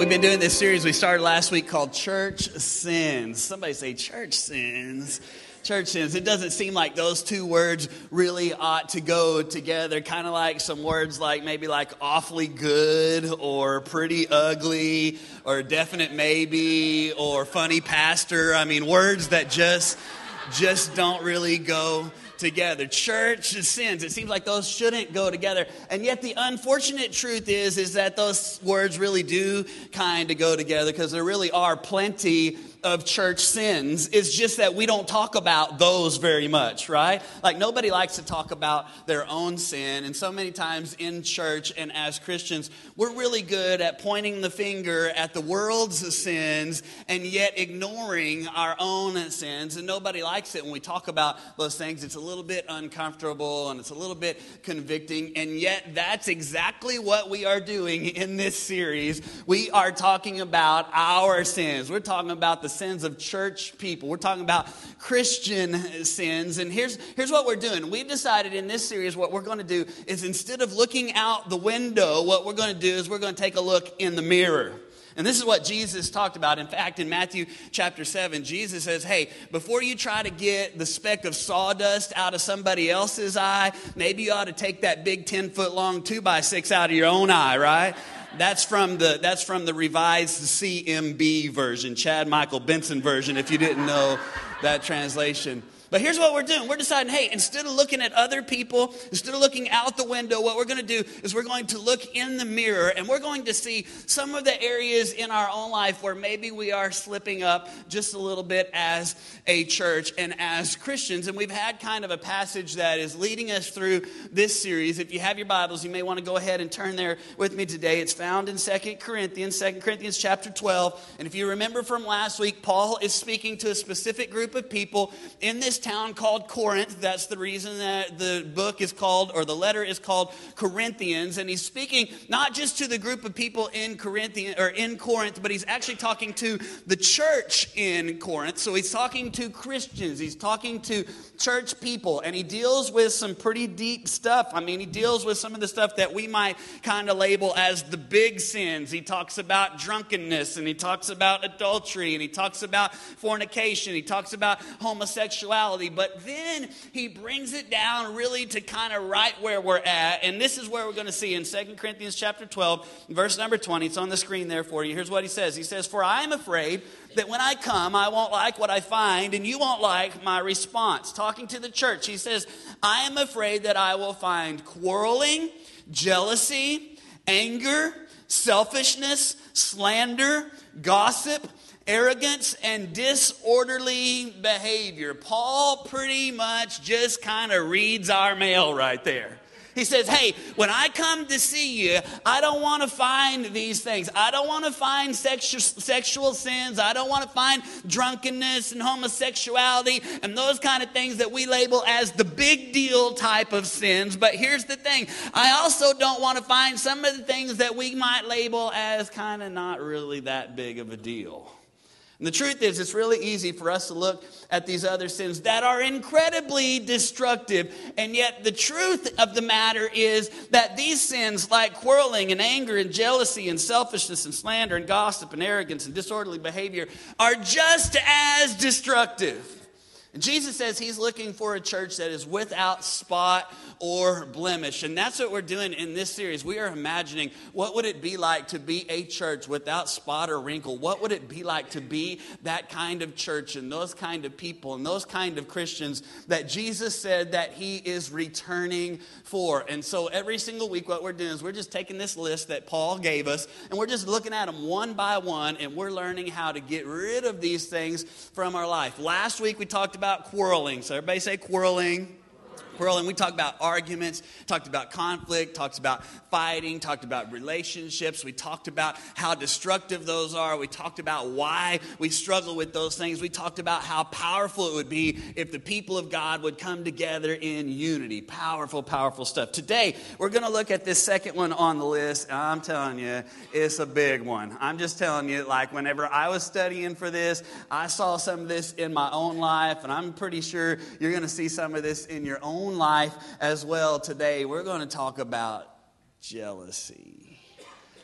We've been doing this series we started last week called Church Sins. Somebody say church sins. Church sins. It doesn't seem like those two words really ought to go together. Kind of like some words like maybe like awfully good or pretty ugly or definite maybe or funny pastor. I mean, words that just just don't really go together. Church and sins, it seems like those shouldn't go together. And yet the unfortunate truth is is that those words really do kind of go together because there really are plenty of church sins. It's just that we don't talk about those very much, right? Like nobody likes to talk about their own sin. And so many times in church and as Christians, we're really good at pointing the finger at the world's sins and yet ignoring our own sins. And nobody likes it when we talk about those things. It's a little bit uncomfortable and it's a little bit convicting. And yet that's exactly what we are doing in this series. We are talking about our sins. We're talking about the sins of church people. We're talking about Christian sins. And here's, here's what we're doing. We've decided in this series what we're going to do is instead of looking out the window, what we're going to do is we're going to take a look in the mirror. And this is what Jesus talked about. In fact, in Matthew chapter 7, Jesus says, Hey, before you try to get the speck of sawdust out of somebody else's eye, maybe you ought to take that big 10 foot long 2 by 6 out of your own eye, right? That's from the that's from the revised CMB version, Chad Michael Benson version, if you didn't know that translation. But here's what we're doing. We're deciding, hey, instead of looking at other people, instead of looking out the window, what we're going to do is we're going to look in the mirror and we're going to see some of the areas in our own life where maybe we are slipping up just a little bit as a church and as Christians. And we've had kind of a passage that is leading us through this series. If you have your Bibles, you may want to go ahead and turn there with me today. It's found in Second Corinthians, Second Corinthians chapter 12. And if you remember from last week, Paul is speaking to a specific group of people in this town called Corinth. That's the reason that the book is called, or the letter is called Corinthians. And he's speaking not just to the group of people in Corinthian or in Corinth, but he's actually talking to the church in Corinth. So he's talking to Christians. He's talking to church people, and he deals with some pretty deep stuff. I mean, he deals with some of the stuff that we might kind of label as the big sins. He talks about drunkenness, and he talks about adultery, and he talks about fornication, he talks about homosexuality, but then he brings it down really to kind of right where we're at. And this is where we're going to see in 2 Corinthians chapter 12, verse number 20. It's on the screen there for you. Here's what he says. He says, For I am afraid that when I come, I won't like what I find, and you won't like my response. Talking to the church, he says, I am afraid that I will find quarreling, jealousy, anger, selfishness, slander, gossip, arrogance, and disorderly behavior. Paul pretty much just kind of reads our mail right there. He says, Hey, when I come to see you, I don't want to find these things. I don't want to find sexual, sexual sins. I don't want to find drunkenness and homosexuality and those kind of things that we label as the big deal type of sins. But here's the thing I also don't want to find some of the things that we might label as kind of not really that big of a deal. And the truth is, it's really easy for us to look at these other sins that are incredibly destructive. And yet, the truth of the matter is that these sins, like quarreling and anger and jealousy and selfishness and slander and gossip and arrogance and disorderly behavior, are just as destructive. And Jesus says he's looking for a church that is without spot or blemish. And that's what we're doing in this series. We are imagining what would it be like to be a church without spot or wrinkle? What would it be like to be that kind of church and those kind of people and those kind of Christians that Jesus said that he is returning for? And so every single week what we're doing is we're just taking this list that Paul gave us and we're just looking at them one by one and we're learning how to get rid of these things from our life. Last week we talked about quarreling. So everybody say quarreling quarreling. We talked about arguments, talked about conflict, talked about fighting, talked about relationships. We talked about how destructive those are. We talked about why we struggle with those things. We talked about how powerful it would be if the people of God would come together in unity. Powerful, powerful stuff. Today, we're going to look at this second one on the list. I'm telling you, it's a big one. I'm just telling you, like, whenever I was studying for this, I saw some of this in my own life, and I'm pretty sure you're going to see some of this in your own own life as well today. We're going to talk about jealousy.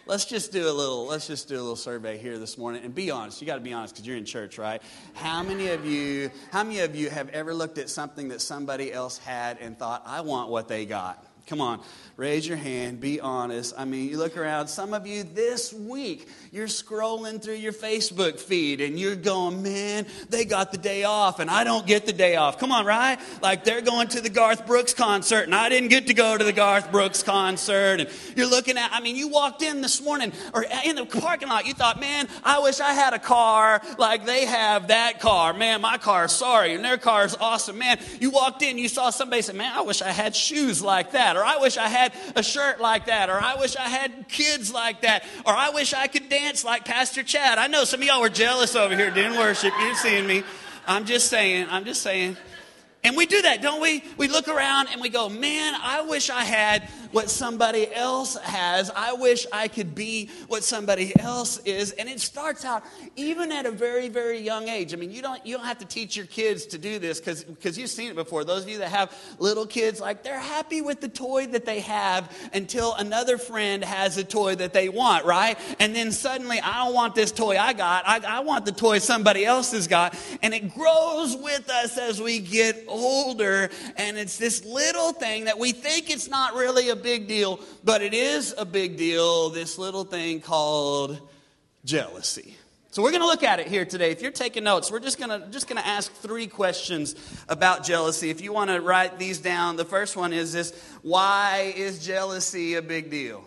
let's just do a little let's just do a little survey here this morning and be honest you got to be honest because you're in church right how many of you how many of you have ever looked at something that somebody else had and thought i want what they got Come on, raise your hand, be honest. I mean, you look around, some of you this week, you're scrolling through your Facebook feed and you're going, man, they got the day off and I don't get the day off. Come on, right? Like they're going to the Garth Brooks concert and I didn't get to go to the Garth Brooks concert. And you're looking at, I mean, you walked in this morning or in the parking lot, you thought, man, I wish I had a car like they have that car. Man, my car, sorry, and their car is awesome. Man, you walked in, you saw somebody say, man, I wish I had shoes like that or I wish I had a shirt like that, or I wish I had kids like that, or I wish I could dance like Pastor Chad. I know some of y'all were jealous over here doing worship. You're seeing me. I'm just saying, I'm just saying. And we do that, don't we? We look around and we go, man, I wish I had what somebody else has. I wish I could be what somebody else is. And it starts out even at a very, very young age. I mean, you don't, you don't have to teach your kids to do this because you've seen it before. Those of you that have little kids, like they're happy with the toy that they have until another friend has a toy that they want, right? And then suddenly, I don't want this toy I got. I, I want the toy somebody else has got. And it grows with us as we get older. And it's this little thing that we think it's not really a big deal, but it is a big deal, this little thing called jealousy. So we're going to look at it here today. If you're taking notes, we're just going to just going to ask three questions about jealousy. If you want to write these down, the first one is this, why is jealousy a big deal?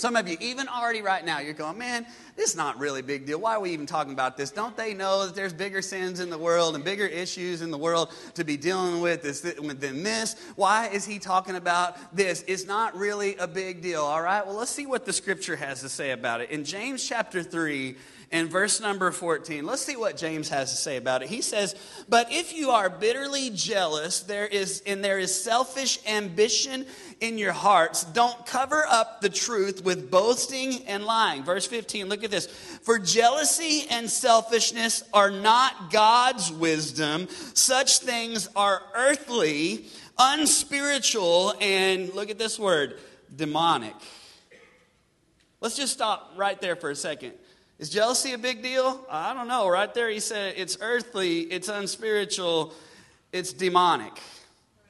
Some of you, even already right now, you're going, man, this is not really a big deal. Why are we even talking about this? Don't they know that there's bigger sins in the world and bigger issues in the world to be dealing with than this? Why is he talking about this? It's not really a big deal, all right? Well, let's see what the scripture has to say about it. In James chapter 3, in verse number 14. Let's see what James has to say about it. He says, But if you are bitterly jealous, there is and there is selfish ambition in your hearts, don't cover up the truth with boasting and lying. Verse 15, look at this. For jealousy and selfishness are not God's wisdom. Such things are earthly, unspiritual, and look at this word, demonic. Let's just stop right there for a second. Is jealousy a big deal? I don't know. Right there, he said it's earthly, it's unspiritual, it's demonic.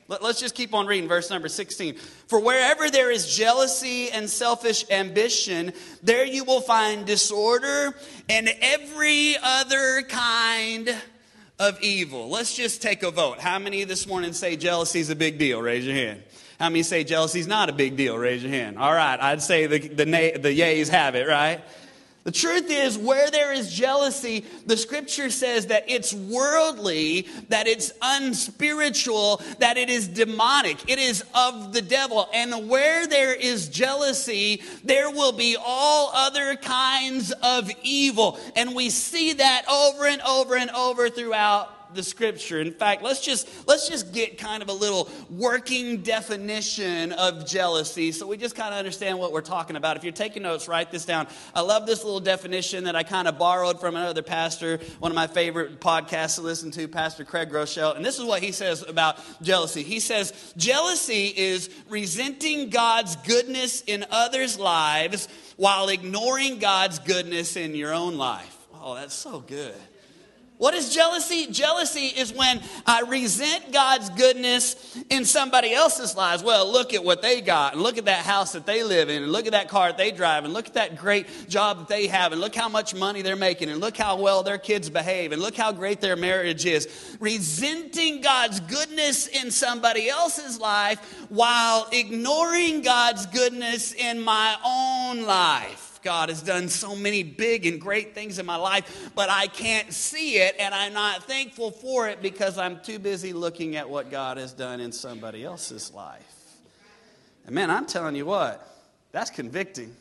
Let, us just keep on reading verse number 16. For wherever there is jealousy and selfish ambition, there you will find disorder and every other kind of evil. Let's just take a vote. How many this morning say jealousy is a big deal? Raise your hand. How many say jealousy is not a big deal? Raise your hand. All right, I'd say the, the, the yays have it, right? The truth is, where there is jealousy, the scripture says that it's worldly, that it's unspiritual, that it is demonic, it is of the devil. And where there is jealousy, there will be all other kinds of evil. And we see that over and over and over throughout the scripture. In fact, let's just let's just get kind of a little working definition of jealousy so we just kind of understand what we're talking about. If you're taking notes, write this down. I love this little definition that I kind of borrowed from another pastor, one of my favorite podcasts to listen to, Pastor Craig Groeschel. And this is what he says about jealousy. He says, "Jealousy is resenting God's goodness in others' lives while ignoring God's goodness in your own life." Oh, that's so good. What is jealousy? Jealousy is when I resent God's goodness in somebody else's lives. Well, look at what they got, and look at that house that they live in, and look at that car that they drive, and look at that great job that they have, and look how much money they're making, and look how well their kids behave, and look how great their marriage is. Resenting God's goodness in somebody else's life while ignoring God's goodness in my own life. God has done so many big and great things in my life, but I can't see it and I'm not thankful for it because I'm too busy looking at what God has done in somebody else's life. And man, I'm telling you what, that's convicting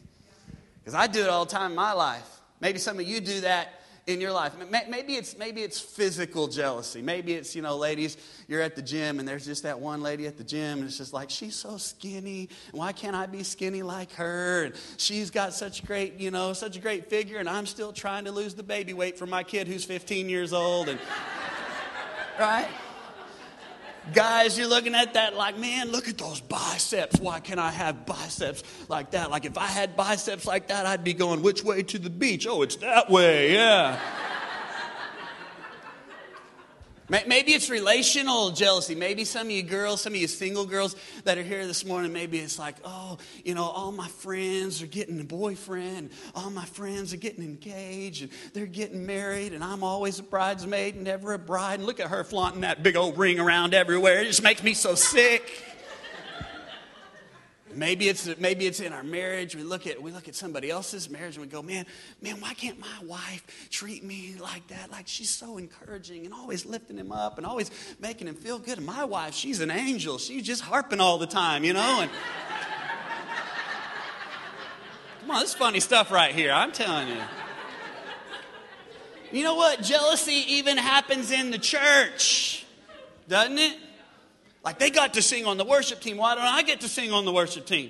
because I do it all the time in my life. Maybe some of you do that in your life. Maybe it's, maybe it's physical jealousy. Maybe it's, you know, ladies, you're at the gym and there's just that one lady at the gym and it's just like, she's so skinny. Why can't I be skinny like her? And she's got such great, you know, such a great figure and I'm still trying to lose the baby weight for my kid who's 15 years old. And, right? Guys, you're looking at that like, man, look at those biceps. Why can't I have biceps like that? Like, if I had biceps like that, I'd be going, which way to the beach? Oh, it's that way, yeah. Maybe it's relational jealousy. Maybe some of you girls, some of you single girls that are here this morning, maybe it's like, oh, you know, all my friends are getting a boyfriend, all my friends are getting engaged, and they're getting married, and I'm always a bridesmaid and never a bride. And look at her flaunting that big old ring around everywhere. It just makes me so sick. Maybe it's, maybe it's in our marriage. We look, at, we look at somebody else's marriage and we go, man, man, why can't my wife treat me like that? Like she's so encouraging and always lifting him up and always making him feel good. And my wife, she's an angel. She's just harping all the time, you know? And come on, this is funny stuff right here. I'm telling you. You know what? Jealousy even happens in the church, doesn't it? Like they got to sing on the worship team. Why don't I get to sing on the worship team?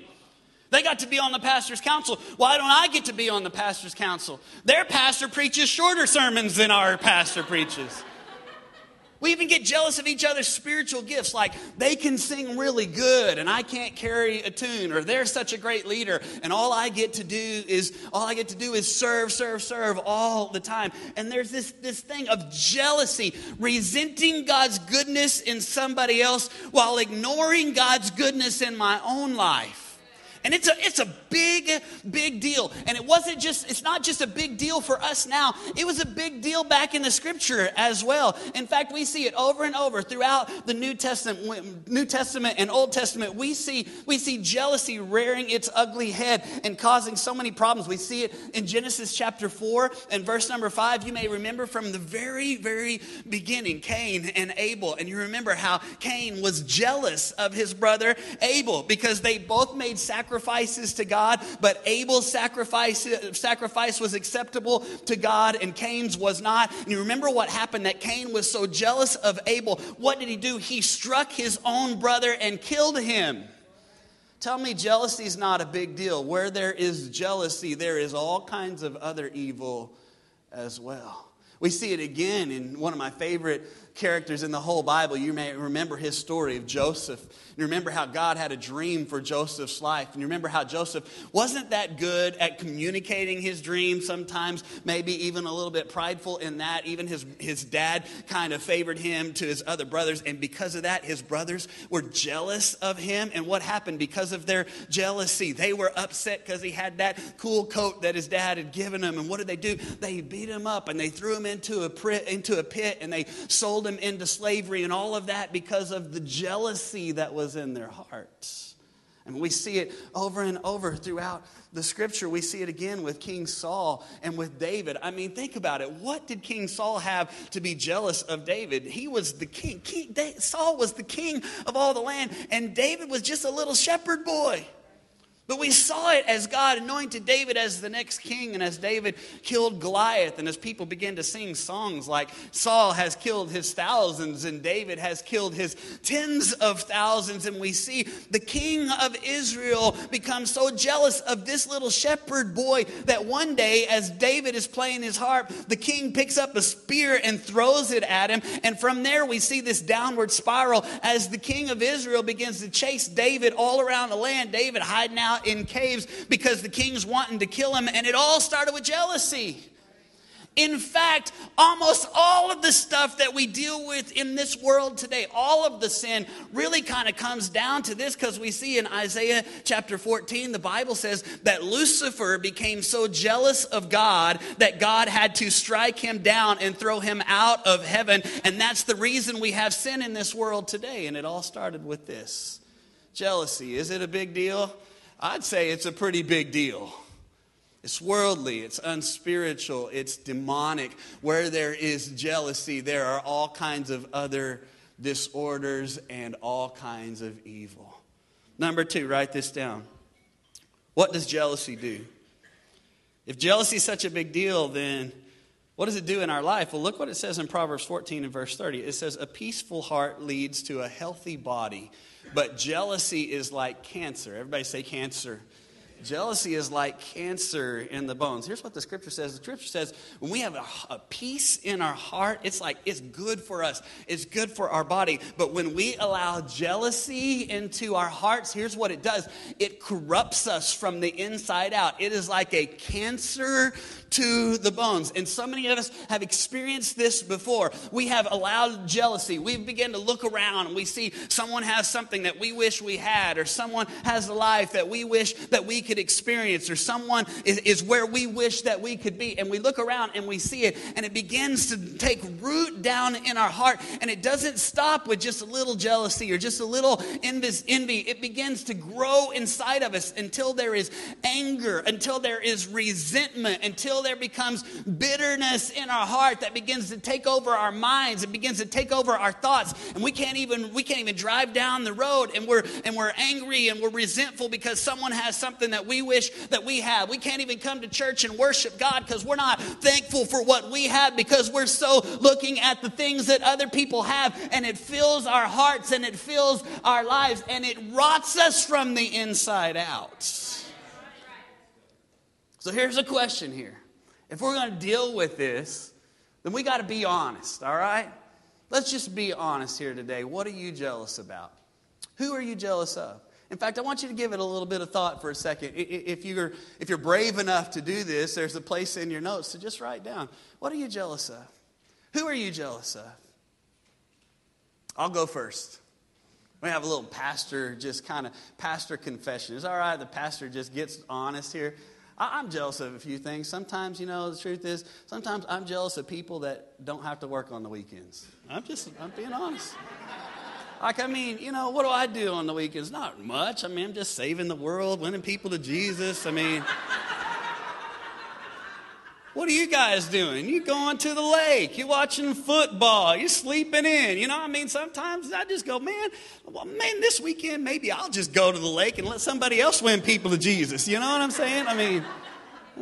They got to be on the pastor's council. Why don't I get to be on the pastor's council? Their pastor preaches shorter sermons than our pastor preaches. We even get jealous of each other's spiritual gifts, like they can sing really good and I can't carry a tune, or they're such a great leader, and all I get to do is all I get to do is serve, serve, serve all the time. And there's this, this thing of jealousy, resenting God's goodness in somebody else while ignoring God's goodness in my own life. And it's a, it's a big, big deal. And it wasn't just, it's not just a big deal for us now. It was a big deal back in the scripture as well. In fact, we see it over and over throughout the New Testament, New Testament and Old Testament. We see, we see jealousy rearing its ugly head and causing so many problems. We see it in Genesis chapter 4 and verse number 5. You may remember from the very, very beginning, Cain and Abel. And you remember how Cain was jealous of his brother Abel because they both made sacrifices sacrifices to God, but Abel's sacrifice, sacrifice was acceptable to God and Cain's was not. And you remember what happened that Cain was so jealous of Abel. What did he do? He struck his own brother and killed him. Tell me, jealousy is not a big deal. Where there is jealousy, there is all kinds of other evil as well. We see it again in one of my favorite characters in the whole Bible. You may remember his story of Joseph. You remember how God had a dream for Joseph's life. And you remember how Joseph wasn't that good at communicating his dream, sometimes maybe even a little bit prideful in that. Even his, his dad kind of favored him to his other brothers. And because of that, his brothers were jealous of him. And what happened? Because of their jealousy, they were upset because he had that cool coat that his dad had given him. And what did they do? They beat him up and they threw him into a, pit, into a pit and they sold him into slavery and all of that because of the jealousy that was in their hearts. And we see it over and over throughout the scripture. We see it again with King Saul and with David. I mean, think about it. What did King Saul have to be jealous of David? He was the king. king Saul was the king of all the land, and David was just a little shepherd boy. But we saw it as God anointed David as the next king, and as David killed Goliath, and as people began to sing songs like Saul has killed his thousands, and David has killed his tens of thousands. And we see the king of Israel become so jealous of this little shepherd boy that one day, as David is playing his harp, the king picks up a spear and throws it at him. And from there, we see this downward spiral as the king of Israel begins to chase David all around the land. David hiding out in caves because the king's wanting to kill him, and it all started with jealousy. In fact, almost all of the stuff that we deal with in this world today, all of the sin really kind of comes down to this because we see in Isaiah chapter 14, the Bible says that Lucifer became so jealous of God that God had to strike him down and throw him out of heaven. And that's the reason we have sin in this world today. And it all started with this jealousy. Is it a big deal? I'd say it's a pretty big deal. It's worldly, it's unspiritual, it's demonic. Where there is jealousy, there are all kinds of other disorders and all kinds of evil. Number two, write this down. What does jealousy do? If jealousy is such a big deal, then what does it do in our life? Well, look what it says in Proverbs 14 and verse 30. It says, A peaceful heart leads to a healthy body, but jealousy is like cancer. Everybody say cancer. Jealousy is like cancer in the bones. Here's what the scripture says. The scripture says when we have a, a, peace in our heart, it's like it's good for us, it's good for our body. But when we allow jealousy into our hearts, here's what it does it corrupts us from the inside out. It is like a cancer to the bones. And so many of us have experienced this before. We have allowed jealousy. We've begun to look around and we see someone has something that we wish we had, or someone has a life that we wish that we could experience, or someone is, is where we wish that we could be. And we look around and we see it, and it begins to take root down in our heart. And it doesn't stop with just a little jealousy or just a little envy. It begins to grow inside of us until there is anger, until there is resentment, until there becomes bitterness in our heart that begins to take over our minds, it begins to take over our thoughts, and we can't even we can't even drive down the road and we're and we're angry and we're resentful because someone has something that we wish that we have. We can't even come to church and worship God because we're not thankful for what we have because we're so looking at the things that other people have and it fills our hearts and it fills our lives and it rots us from the inside out. So here's a question here. If we're going to deal with this, then we got to be honest, all right? Let's just be honest here today. What are you jealous about? Who are you jealous of? In fact, I want you to give it a little bit of thought for a second. If you're, if you're brave enough to do this, there's a place in your notes to just write down what are you jealous of? Who are you jealous of? I'll go first. We have a little pastor, just kind of pastor confession. Is all right? The pastor just gets honest here. I'm jealous of a few things. Sometimes, you know, the truth is, sometimes I'm jealous of people that don't have to work on the weekends. I'm just, I'm being honest. Like, I mean, you know, what do I do on the weekends? Not much. I mean, I'm just saving the world, winning people to Jesus. I mean, what are you guys doing? You going to the lake, you watching football, you sleeping in. You know, I mean, sometimes I just go, man, well, man, this weekend maybe I'll just go to the lake and let somebody else win people to Jesus. You know what I'm saying? I mean,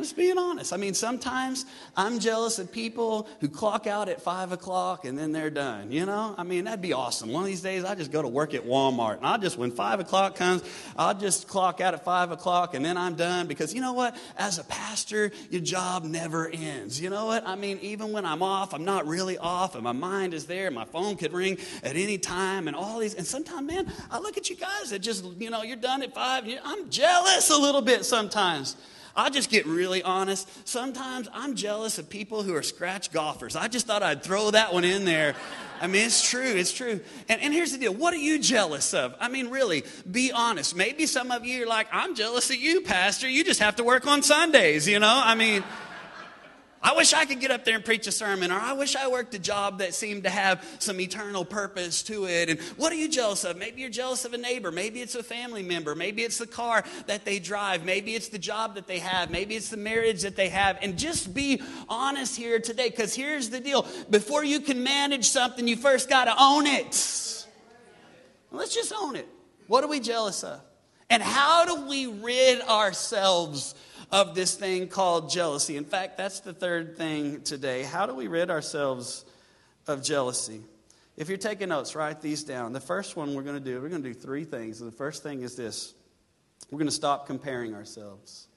just being honest. I mean, sometimes I'm jealous of people who clock out at five o'clock and then they're done. You know, I mean, that'd be awesome. One of these days, I just go to work at Walmart and I'll just, when five o'clock comes, I'll just clock out at five o'clock and then I'm done because you know what? As a pastor, your job never ends. You know what? I mean, even when I'm off, I'm not really off and my mind is there. My phone could ring at any time and all these. And sometimes, man, I look at you guys that just, you know, you're done at five. I'm jealous a little bit sometimes. I'll just get really honest. Sometimes I'm jealous of people who are scratch golfers. I just thought I'd throw that one in there. I mean, it's true, it's true. And, and here's the deal what are you jealous of? I mean, really, be honest. Maybe some of you are like, I'm jealous of you, Pastor. You just have to work on Sundays, you know? I mean, I wish I could get up there and preach a sermon, or I wish I worked a job that seemed to have some eternal purpose to it. And what are you jealous of? Maybe you're jealous of a neighbor. Maybe it's a family member. Maybe it's the car that they drive. Maybe it's the job that they have. Maybe it's the marriage that they have. And just be honest here today, because here's the deal before you can manage something, you first got to own it. Let's just own it. What are we jealous of? And how do we rid ourselves of this thing called jealousy. In fact, that's the third thing today. How do we rid ourselves of jealousy? If you're taking notes, write these down. The first one we're going to do, we're going to do three things. The first thing is this we're going to stop comparing ourselves.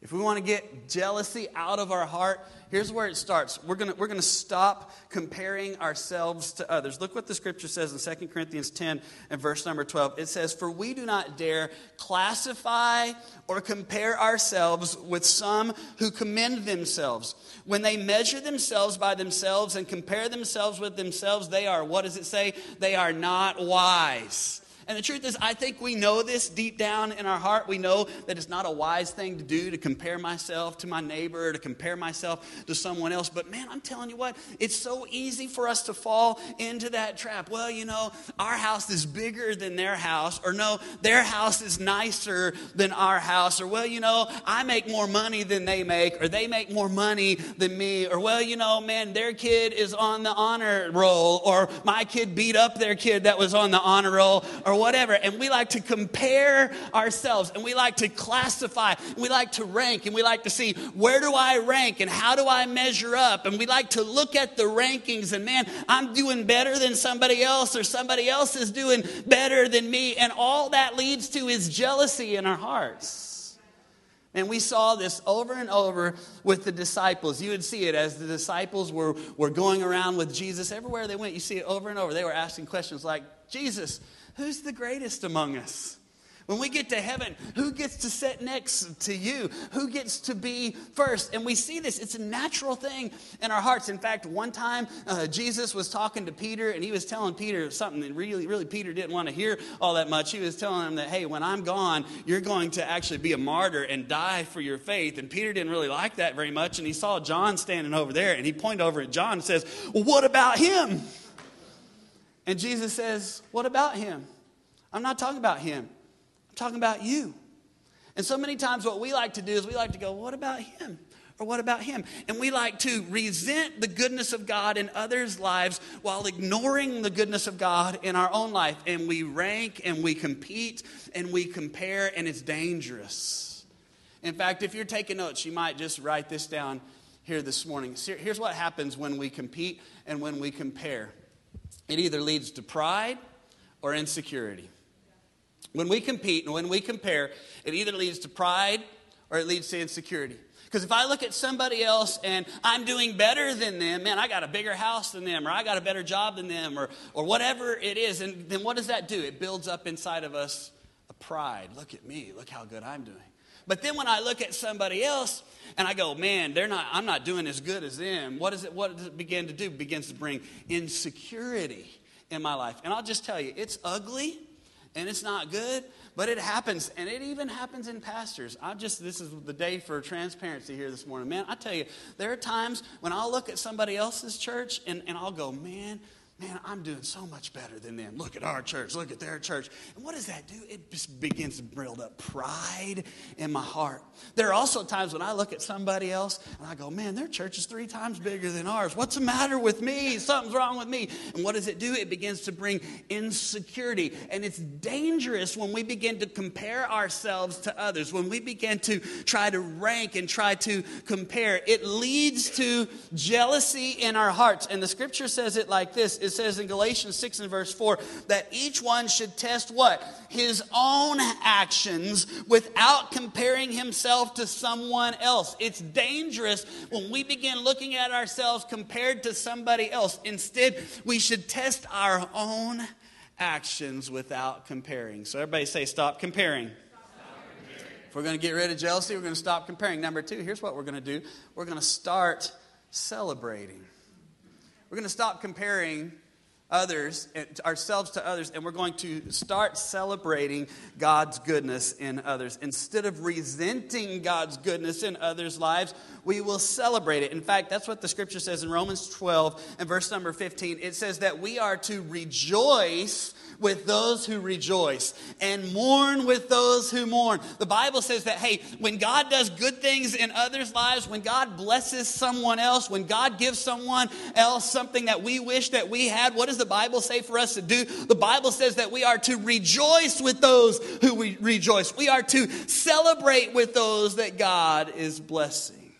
If we want to get jealousy out of our heart, here's where it starts. We're going to, we're to stop comparing ourselves to others. Look what the scripture says in 2 Corinthians 10 and verse number 12. It says, For we do not dare classify or compare ourselves with some who commend themselves. When they measure themselves by themselves and compare themselves with themselves, they are, what does it say? They are not wise. And the truth is, I think we know this deep down in our heart. We know that it's not a wise thing to do to compare myself to my neighbor, or to compare myself to someone else. But man, I'm telling you what, it's so easy for us to fall into that trap. Well, you know, our house is bigger than their house, or no, their house is nicer than our house, or well, you know, I make more money than they make, or they make more money than me, or well, you know, man, their kid is on the honor roll, or my kid beat up their kid that was on the honor roll, or whatever. And we like to compare ourselves and we like to classify, we like to rank, and we like to see where do I rank and how do I measure up. And we like to look at the rankings and man, I'm doing better than somebody else or somebody else is doing better than me. And all that leads to is jealousy in our hearts. And we saw this over and over with the disciples. You would see it as the disciples were, were going around with Jesus. Everywhere they went, you see it over and over. They were asking questions like, Jesus, who's the greatest among us? When we get to heaven, who gets to sit next to you? Who gets to be first? And we see this. It's a natural thing in our hearts. In fact, one time uh, Jesus was talking to Peter and he was telling Peter something that really, really Peter didn't want to hear all that much. He was telling him that, hey, when I'm gone, you're going to actually be a martyr and die for your faith. And Peter didn't really like that very much. And he saw John standing over there and he pointed over at John and says, well, what about him? And Jesus says, what about him? I'm not talking about him I'm talking about you. And so many times, what we like to do is we like to go, What about him? Or what about him? And we like to resent the goodness of God in others' lives while ignoring the goodness of God in our own life. And we rank and we compete and we compare, and it's dangerous. In fact, if you're taking notes, you might just write this down here this morning. Here's what happens when we compete and when we compare it either leads to pride or insecurity. When we compete and when we compare, it either leads to pride or it leads to insecurity. Because if I look at somebody else and I'm doing better than them, man, I got a bigger house than them, or I got a better job than them, or, or whatever it is, and then what does that do? It builds up inside of us a pride. Look at me, look how good I'm doing. But then when I look at somebody else and I go, man, they're not, I'm not doing as good as them, what, is it, what does it begin to do? It begins to bring insecurity in my life. And I'll just tell you, it's ugly and it's not good, but it happens. And it even happens in pastors. I just, this is the day for transparency here this morning. Man, I tell you, there are times when I'll look at somebody else's church and, and I'll go, man, man, I'm doing so much better than them. Look at our church, look at their church. And what does that do? It just begins to build up pride in my heart. There are also times when I look at somebody else and I go, man, their church is three times bigger than ours. What's the matter with me? Something's wrong with me. And what does it do? It begins to bring insecurity. And it's dangerous when we begin to compare ourselves to others, when we begin to try to rank and try to compare. It leads to jealousy in our hearts. And the scripture says it like this it says in Galatians 6 and verse 4 that each one should test what? His own actions without comparing himself to someone else. It's dangerous when we begin looking at ourselves compared to somebody else. Instead, we should test our own actions without comparing. So, everybody say, stop comparing. If we're going to get rid of jealousy, we're going to stop comparing. Number two, here's what we're going to do we're going to start celebrating. We're going to stop comparing others, eh, ourselves to others, and we're going to start celebrating God's goodness in others. Instead of resenting God's goodness in others' lives, we will celebrate it. In fact, that's what the scripture says in Romans 12 and verse number 15. It says that we are to rejoice with those who rejoice and mourn with those who mourn. The Bible says that, hey, when God does good things in others' lives, when God blesses someone else, when God gives someone else something that we wish that we had, what does the Bible say for us to do? The Bible says that we are to rejoice with those who we rejoice. We are to celebrate with those that God is blessing.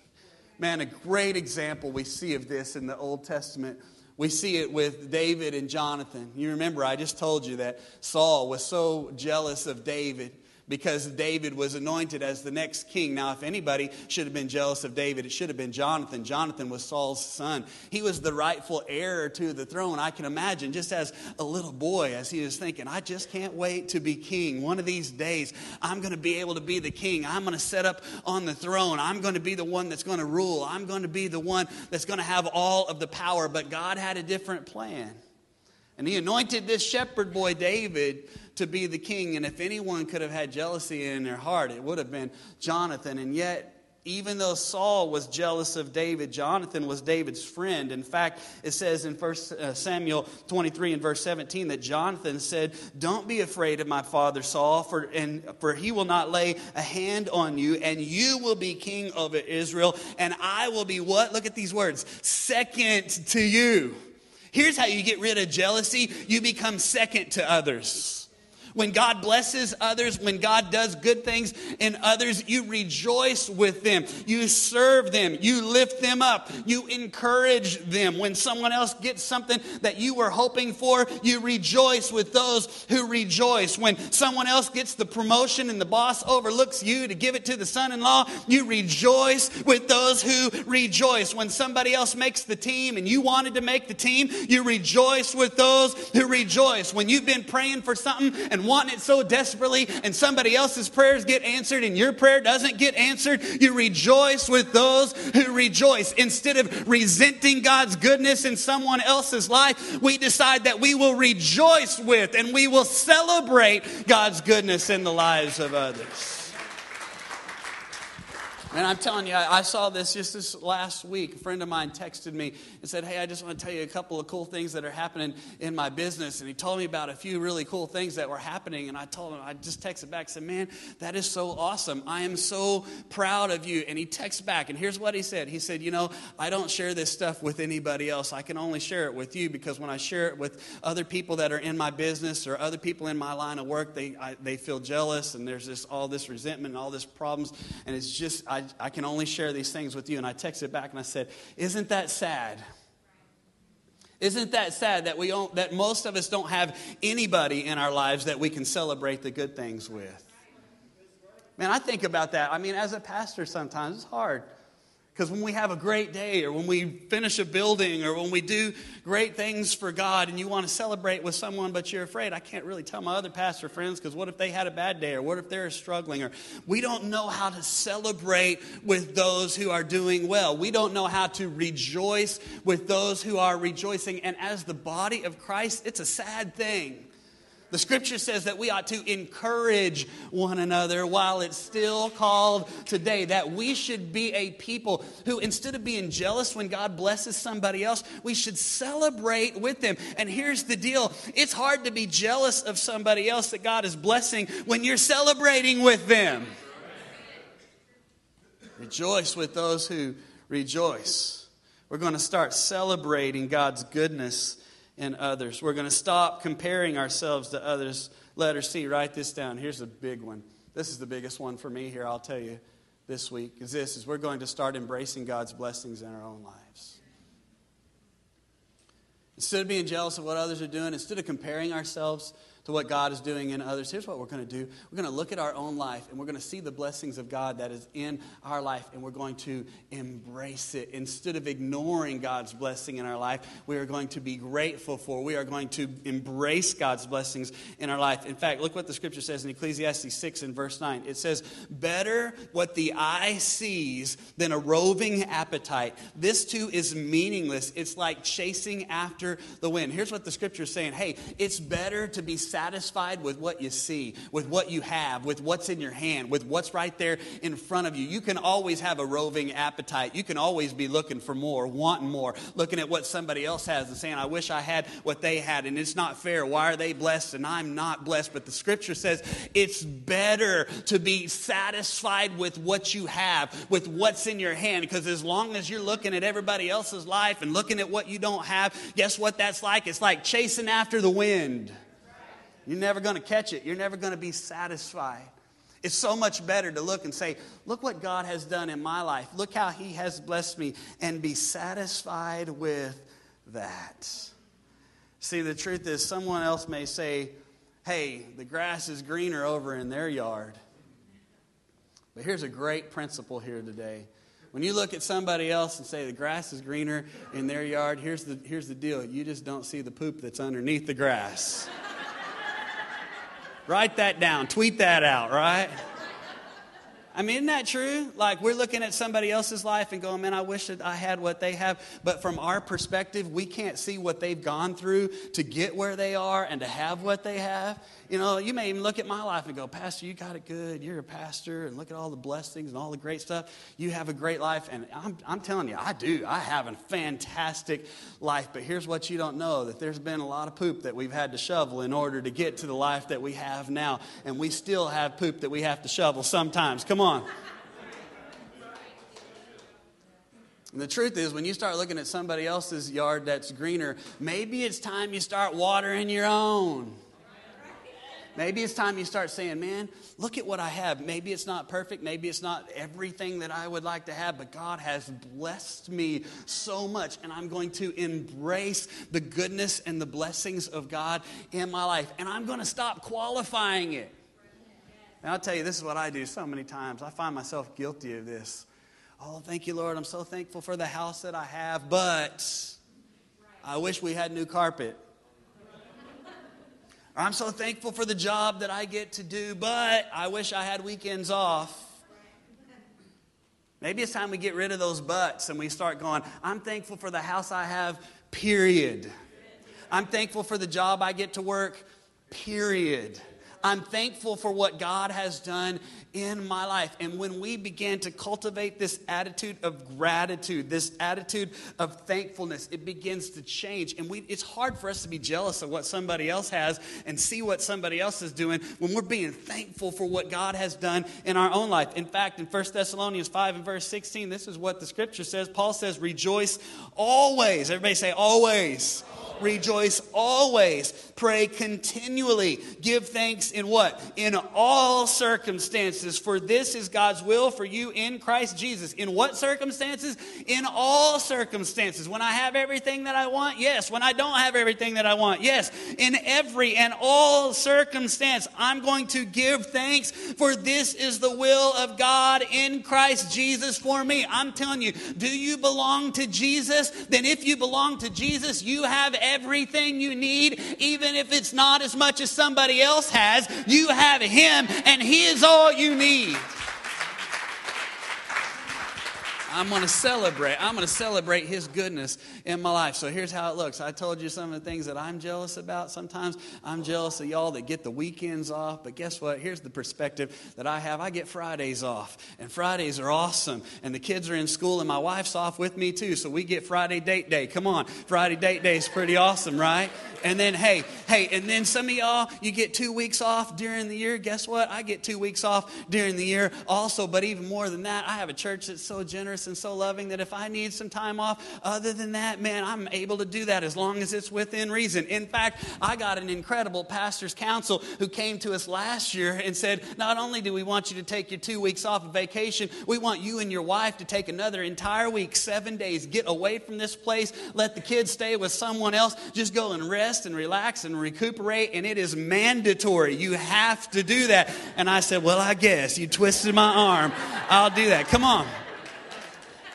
Man, a great example we see of this in the Old Testament we see it with David and Jonathan. You remember, I just told you that Saul was so jealous of David because David was anointed as the next king. Now, if anybody should have been jealous of David, it should have been Jonathan. Jonathan was Saul's son. He was the rightful heir to the throne. I can imagine just as a little boy, as he was thinking, I just can't wait to be king. One of these days, I'm going to be able to be the king. I'm going to set up on the throne. I'm going to be the one that's going to rule. I'm going to be the one that's going to have all of the power. But God had a different plan. And he anointed this shepherd boy, David, to be the king. And if anyone could have had jealousy in their heart, it would have been Jonathan. And yet, even though Saul was jealous of David, Jonathan was David's friend. In fact, it says in 1 uh, Samuel 23 and verse 17 that Jonathan said, Don't be afraid of my father Saul, for, and, for he will not lay a hand on you, and you will be king over Israel, and I will be what? Look at these words second to you. Here's how you get rid of jealousy you become second to others. When God blesses others, when God does good things in others, you rejoice with them. You serve them. You lift them up. You encourage them. When someone else gets something that you were hoping for, you rejoice with those who rejoice. When someone else gets the promotion and the boss overlooks you to give it to the son in law, you rejoice with those who rejoice. When somebody else makes the team and you wanted to make the team, you rejoice with those who rejoice. When you've been praying for something and wanting it so desperately and somebody else's prayers get answered and your prayer doesn't get answered, you rejoice with those who rejoice. Instead of resenting God's goodness in someone else's life, we decide that we will rejoice with and we will celebrate God's goodness in the lives of others. And I'm telling you, I, saw this just this last week. A friend of mine texted me and said, Hey, I just want to tell you a couple of cool things that are happening in my business. And he told me about a few really cool things that were happening. And I told him, I just texted back, said, Man, that is so awesome. I am so proud of you. And he texted back, and here's what he said He said, You know, I don't share this stuff with anybody else. I can only share it with you because when I share it with other people that are in my business or other people in my line of work, they, I, they feel jealous and there's this, all this resentment and all this problems. And it's just, I, I can only share these things with you. And I texted back and I said, Isn't that sad? Isn't that sad that, we don't, that most of us don't have anybody in our lives that we can celebrate the good things with? Man, I think about that. I mean, as a pastor, sometimes it's hard. Because when we have a great day, or when we finish a building, or when we do great things for God, and you want to celebrate with someone, but you're afraid, I can't really tell my other pastor friends, because what if they had a bad day, or what if they're struggling, or we don't know how to celebrate with those who are doing well. We don't know how to rejoice with those who are rejoicing. And as the body of Christ, it's a sad thing the scripture says that we ought to encourage one another while it's still called today. That we should be a people who, instead of being jealous when God blesses somebody else, we should celebrate with them. And here's the deal it's hard to be jealous of somebody else that God is blessing when you're celebrating with them. Rejoice with those who rejoice. We're going to start celebrating God's goodness in others. We're going to stop comparing ourselves to others. Letter C, write this down. Here's a big one. This is the biggest one for me here, I'll tell you this week, is this is we're going to start embracing God's blessings in our own lives. Instead of being jealous of what others are doing, instead of comparing ourselves to what God is doing in others, here's what we're going to do. We're going to look at our own life and we're going to see the blessings of God that is in our life and we're going to embrace it. Instead of ignoring God's blessing in our life, we are going to be grateful for. We are going to embrace God's blessings in our life. In fact, look what the scripture says in Ecclesiastes 6 and verse 9. It says, Better what the eye sees than a roving appetite. This too is meaningless. It's like chasing after the wind. Here's what the scripture is saying Hey, it's better to be satisfied satisfied with what you see, with what you have, with what's in your hand, with what's right there in front of you. You can always have a roving appetite. You can always be looking for more, wanting more, looking at what somebody else has and saying, I wish I had what they had, and it's not fair. Why are they blessed and I'm not blessed? But the scripture says it's better to be satisfied with what you have, with what's in your hand, because as long as you're looking at everybody else's life and looking at what you don't have, guess what that's like? It's like chasing after the wind. You're never going to catch it. You're never going to be satisfied. It's so much better to look and say, Look what God has done in my life. Look how He has blessed me, and be satisfied with that. See, the truth is, someone else may say, Hey, the grass is greener over in their yard. But here's a great principle here today. When you look at somebody else and say the grass is greener in their yard, here's the, here's the deal you just don't see the poop that's underneath the grass. Write that down. Tweet that out, right? I mean, isn't that true? Like, we're looking at somebody else's life and going, man, I wish that I had what they have. But from our perspective, we can't see what they've gone through to get where they are and to have what they have. You know, you may even look at my life and go, Pastor, you got it good. You're a pastor, and look at all the blessings and all the great stuff. You have a great life. And I'm, I'm telling you, I do. I have a fantastic life. But here's what you don't know that there's been a lot of poop that we've had to shovel in order to get to the life that we have now. And we still have poop that we have to shovel sometimes. Come on. And the truth is, when you start looking at somebody else's yard that's greener, maybe it's time you start watering your own. Maybe it's time you start saying, man, look at what I have. Maybe it's not perfect. Maybe it's not everything that I would like to have, but God has blessed me so much, and I'm going to embrace the goodness and the blessings of God in my life. And I'm going to stop qualifying it. And I'll tell you, this is what I do so many times. I find myself guilty of this. Oh, thank you, Lord. I'm so thankful for the house that I have, but I wish we had new carpet. I'm so thankful for the job that I get to do, but I wish I had weekends off. Maybe it's time we get rid of those buts and we start going, I'm thankful for the house I have, period. I'm thankful for the job I get to work, period. I'm thankful for what God has done in my life. And when we begin to cultivate this attitude of gratitude, this attitude of thankfulness, it begins to change. And we, it's hard for us to be jealous of what somebody else has and see what somebody else is doing when we're being thankful for what God has done in our own life. In fact, in 1 Thessalonians 5 and verse 16, this is what the scripture says. Paul says, Rejoice always. Everybody say, always rejoice always, pray continually, give thanks in what? In all circumstances, for this is God's will for you in Christ Jesus. In what circumstances? In all circumstances. When I have everything that I want, yes. When I don't have everything that I want, yes. In every and all circumstance, I'm going to give thanks, for this is the will of God in Christ Jesus for me. I'm telling you, do you belong to Jesus? Then if you belong to Jesus, you have you need, even if it's not as much as somebody else has. You have Him, and He is all you need. I'm going to celebrate. I'm going to celebrate His goodness in my life. So here's how it looks. I told you some of the things that I'm jealous about. Sometimes I'm jealous of y'all that get the weekends off. But guess what? Here's the perspective that I have. I get Fridays off, and Fridays are awesome. And the kids are in school, and my wife's off with me too. So we get Friday date day. Come on, Friday date day is pretty awesome, right? And then, hey, hey, and then some of y'all, you get two weeks off during the year. Guess what? I get two weeks off during the year also. But even more than that, I have a church that's so generous and so loving that if I need some time off, other than that, man, I'm able to do that as long as it's within reason. In fact, I got an incredible pastor's council who came to us last year and said, not only do we want you to take your two weeks off of vacation, we want you and your wife to take another entire week, seven days, get away from this place, let the kids stay with someone else, just go and rest and relax and recuperate, and it is mandatory. You have to do that. And I said, Well, I guess you twisted my arm. I'll do that. Come on.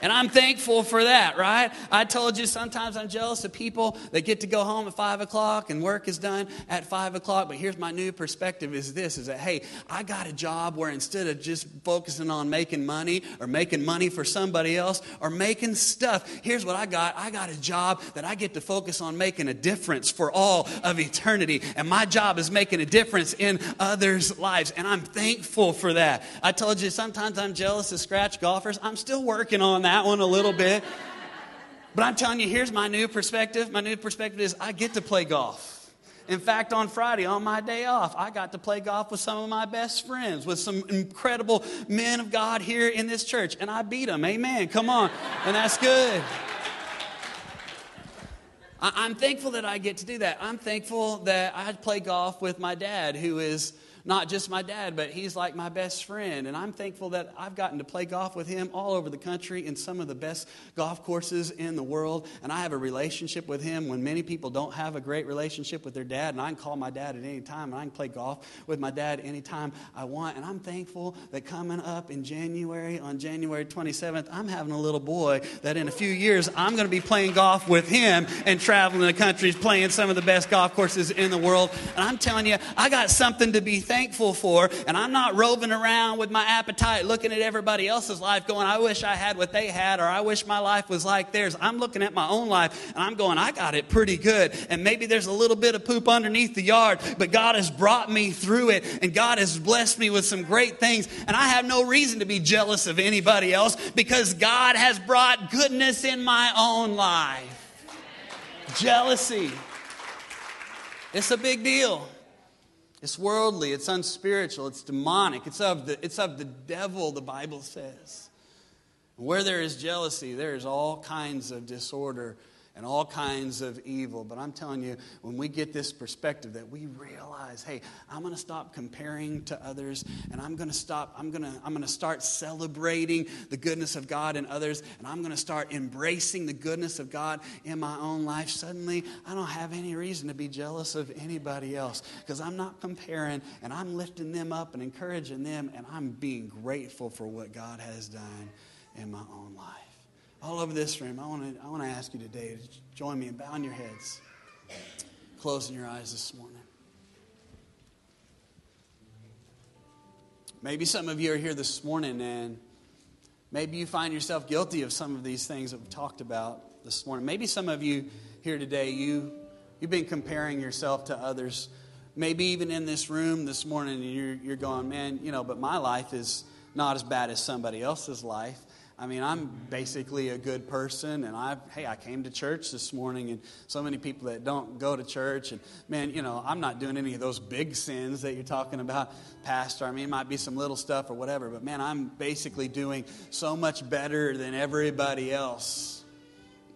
And I'm thankful for that, right? I told you sometimes I'm jealous of people that get to go home at five o'clock and work is done at five o'clock. But here's my new perspective is this is that, hey, I got a job where instead of just focusing on making money or making money for somebody else or making stuff, here's what I got. I got a job that I get to focus on making a difference for all of eternity. And my job is making a difference in others' lives. And I'm thankful for that. I told you sometimes I'm jealous of scratch golfers. I'm still working on that that one a little bit. But I'm telling you, here's my new perspective. My new perspective is I get to play golf. In fact, on Friday, on my day off, I got to play golf with some of my best friends, with some incredible men of God here in this church, and I beat them. Amen. Come on. And that's good. I'm thankful that I get to do that. I'm thankful that I play golf with my dad, who is not just my dad, but he's like my best friend. And I'm thankful that I've gotten to play golf with him all over the country in some of the best golf courses in the world. And I have a relationship with him when many people don't have a great relationship with their dad. And I can call my dad at any time, and I can play golf with my dad anytime I want. And I'm thankful that coming up in January, on January 27th, I'm having a little boy that in a few years I'm going to be playing golf with him and traveling the country, playing some of the best golf courses in the world. And I'm telling you, I got something to be thankful thankful for. And I'm not roving around with my appetite looking at everybody else's life going, I wish I had what they had, or I wish my life was like theirs. I'm looking at my own life and I'm going, I got it pretty good. And maybe there's a little bit of poop underneath the yard, but God has brought me through it and God has blessed me with some great things. And I have no reason to be jealous of anybody else because God has brought goodness in my own life. Jealousy. It's a big deal. It's worldly, it's unspiritual, it's demonic, it's of the, it's of the devil, the Bible says. Where there is jealousy, there is all kinds of disorder and all kinds of evil. But I'm telling you, when we get this perspective that we realize, hey, I'm going to stop comparing to others and I'm going to stop, I'm going to, I'm going to start celebrating the goodness of God in others and I'm going to start embracing the goodness of God in my own life. Suddenly, I don't have any reason to be jealous of anybody else because I'm not comparing and I'm lifting them up and encouraging them and I'm being grateful for what God has done in my own life all over this room, I want to I want to ask you today to join me and bowing your heads, closing your eyes this morning. Maybe some of you are here this morning and maybe you find yourself guilty of some of these things that we've talked about this morning. Maybe some of you here today, you, you've been comparing yourself to others. Maybe even in this room this morning, you're, you're going, man, you know, but my life is not as bad as somebody else's life. I mean, I'm basically a good person, and I, hey, I came to church this morning, and so many people that don't go to church, and man, you know, I'm not doing any of those big sins that you're talking about, Pastor. I mean, it might be some little stuff or whatever, but man, I'm basically doing so much better than everybody else.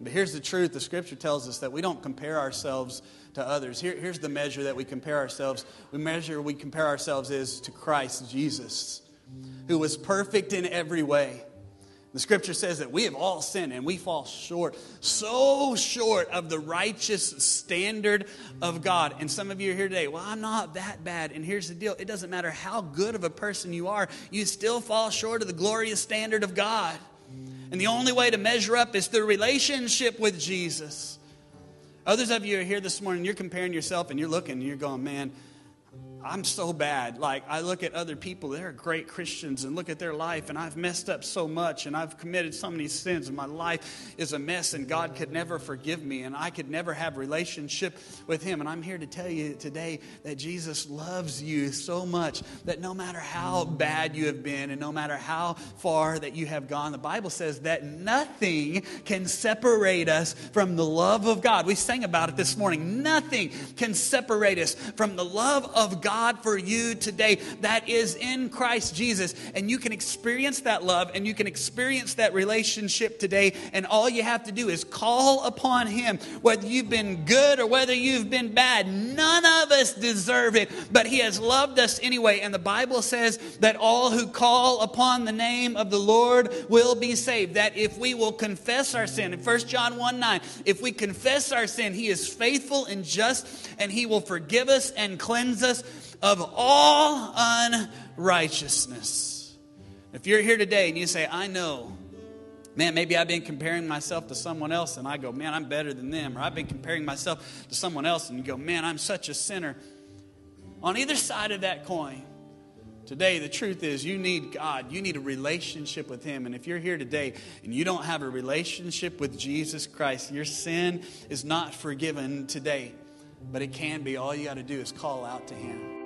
But here's the truth the scripture tells us that we don't compare ourselves to others. Here, here's the measure that we compare ourselves. We measure we compare ourselves is to Christ Jesus, who was perfect in every way the scripture says that we have all sinned and we fall short, so short of the righteous standard of God. And some of you are here today, well, I'm not that bad. And here's the deal it doesn't matter how good of a person you are, you still fall short of the glorious standard of God. And the only way to measure up is through relationship with Jesus. Others of you are here this morning, you're comparing yourself and you're looking and you're going, man, I'm so bad. Like, I look at other people, they're great Christians, and look at their life, and I've messed up so much, and I've committed so many sins, and my life is a mess, and God could never forgive me, and I could never have relationship with Him. And I'm here to tell you today that Jesus loves you so much that no matter how bad you have been, and no matter how far that you have gone, the Bible says that nothing can separate us from the love of God. We sang about it this morning. Nothing can separate us from the love of God God for you today that is in Christ Jesus. And you can experience that love and you can experience that relationship today. And all you have to do is call upon Him, whether you've been good or whether you've been bad. None of us deserve it, but He has loved us anyway. And the Bible says that all who call upon the name of the Lord will be saved. That if we will confess our sin, in 1 John 1 9, if we confess our sin, He is faithful and just, and He will forgive us and cleanse us of all unrighteousness. If you're here today and you say, I know, man, maybe I've been comparing myself to someone else and I go, man, I'm better than them. Or I've been comparing myself to someone else and you go, man, I'm such a sinner. On either side of that coin, Today, the truth is, you need God. You need a relationship with Him. And if you're here today and you don't have a relationship with Jesus Christ, your sin is not forgiven today. But it can be. All you got to do is call out to Him.